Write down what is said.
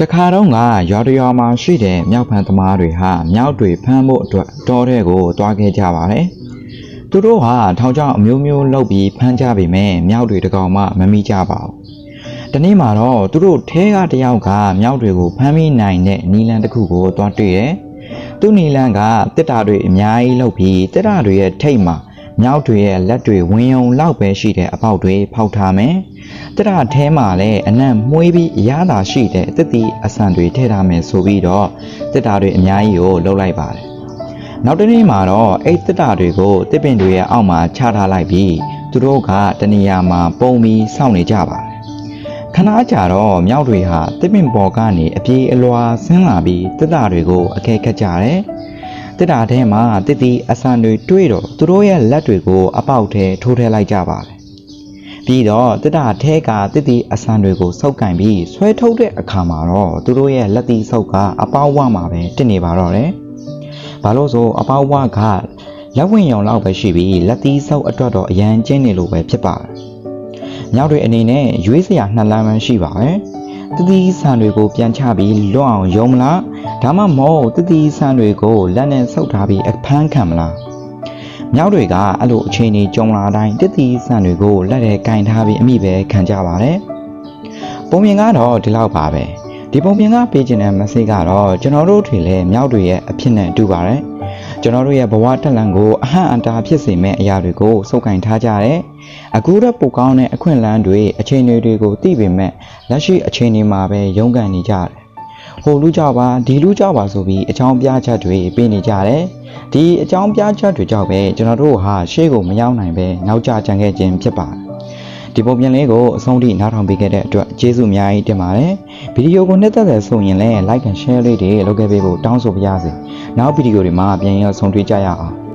တခါတော့ကရွာတရွာမှာရှိတဲ့မြောက်ဖန်သမားတွေဟာမြောက်တွေဖမ်းဖို့အတွက်တောထဲကိုတွားခဲ့ကြပါတယ်။သူတို့ဟာထောင်ချောင်းအမျိုးမျိုးလုပ်ပြီးဖမ်းကြပေမဲ့မြောက်တွေတကောင်မှမမိကြပါဘူး။တနေ့မှာတော့သူတို့ထဲကတယောက်ကမြောက်တွေကိုဖမ်းမိနိုင်တဲ့နီလန်တစ်ခုကိုတွားတွေ့တယ်။သူ့နီလန်ကတစ်တာတွေအများကြီးလုပ်ပြီးတစ်တာတွေရဲ့ထိတ်မှာ မြောက်တွေရဲ့လက်တွေဝင်းုံလောက်ပဲရှိတဲ့အပေါက်တွေဖောက်ထားမယ်။တရထဲမှာလည်းအနံ့မွှေးပြီးအရသာရှိတဲ့တစ်တီအဆန်တွေထည့်ထားမယ်ဆိုပြီးတော့တစ်တာတွေအများကြီးကိုလှုပ်လိုက်ပါတယ်။နောက်တစ်နေ့မှာတော့အဲ့တစ်တာတွေကိုတစ်ပင်တွေရဲ့အောက်မှာချထားလိုက်ပြီးသူတို့ကတနေရာမှာပုံပြီးစောင့်နေကြပါတယ်။ခဏကြာတော့မြောက်တွေဟာတစ်ပင်ပေါ်ကနေအပြေးအလွာဆင်းလာပြီးတစ်တာတွေကိုအခဲခတ်ကြတယ်။ တစ်တာထဲမှာတစ်တီအဆန်တွေတွေ့တော့သူတို့ရဲ့လက်တွေကိုအပေါက်ထဲထိုးထည့်လိုက်ကြပါတယ်။ပြီးတော့တစ်တာထဲကတစ်တီအဆန်တွေကိုစုပ်ကင်ပြီးဆွဲထုတ်တဲ့အခါမှာတော့သူတို့ရဲ့လက်တီစုပ်ကအပေါက်ဝမှာပဲတစ်နေပါတော့တယ်။ဘာလို့ဆိုအပေါက်ဝကလက်ဝင်ရောင်လောက်ပဲရှိပြီးလက်တီစုပ်အတွက်တော့အရန်ကျင်းနေလို့ပဲဖြစ်ပါတယ်။မြောက်တွေအနေနဲ့ရွေးစရာနှစ်လမ်းမှရှိပါပဲ။ တတိဆန်တွေကိုပြန်ချပြီးလွတ်အောင်ယုံမလားဒါမှမဟုတ်တတိဆန်တွေကိုလက်နဲ့ဆုပ်ထားပြီးအဖမ်းခံမလားမြောက်တွေကအဲ့လိုအခြေအနေကြုံလာတိုင်းတတိဆန်တွေကိုလက်ထဲကင်ထားပြီးအမိပဲခံကြပါတယ်ပုံမြင်ကတော့ဒီလောက်ပါပဲဒီပုံမြင်ကပေးခြင်းတဲ့ message ကတော့ကျွန်တော်တို့တွေလည်းမြောက်တွေရဲ့အဖြစ်နဲ့တူပါတယ် ကျွန်တော်တို့ရဲ့ဘဝတက်လန်ကိုအဟန့်အတားဖြစ်စေမဲ့အရာတွေကိုစုပ်ကင်ထားကြတယ်အခုတော့ပိုကောင်းတဲ့အခွင့်အလမ်းတွေအခြေအနေတွေကိုသိပေမဲ့လက်ရှိအခြေအနေမှာပဲရုန်းကန်နေကြတယ်ဟိုလူကြောက်ပါဒီလူကြောက်ပါဆိုပြီးအကြောင်းပြချက်တွေပေးနေကြတယ်ဒီအကြောင်းပြချက်တွေကြောင့်ပဲကျွန်တော်တို့ဟာရှေ့ကိုမရောက်နိုင်ပဲနောက်ကျကြံခဲ့ခြင်းဖြစ်ပါတယ် ဒီပုံပြင်လေးကိုအဆုံးထိနားထောင်ပေးခဲ့တဲ့အတွက်ကျေးဇူးအများကြီးတင်ပါတယ်ဗီဒီယိုကိုနှစ်သက်တယ်ဆိုရင်လည်း like and share လေးတွေလုပ်ခဲ့ပေးဖို့တောင်းဆိုပါရစေနောက်ဗီဒီယိုတွေမှာပြန်ရဆုံတွေ့ကြရအောင်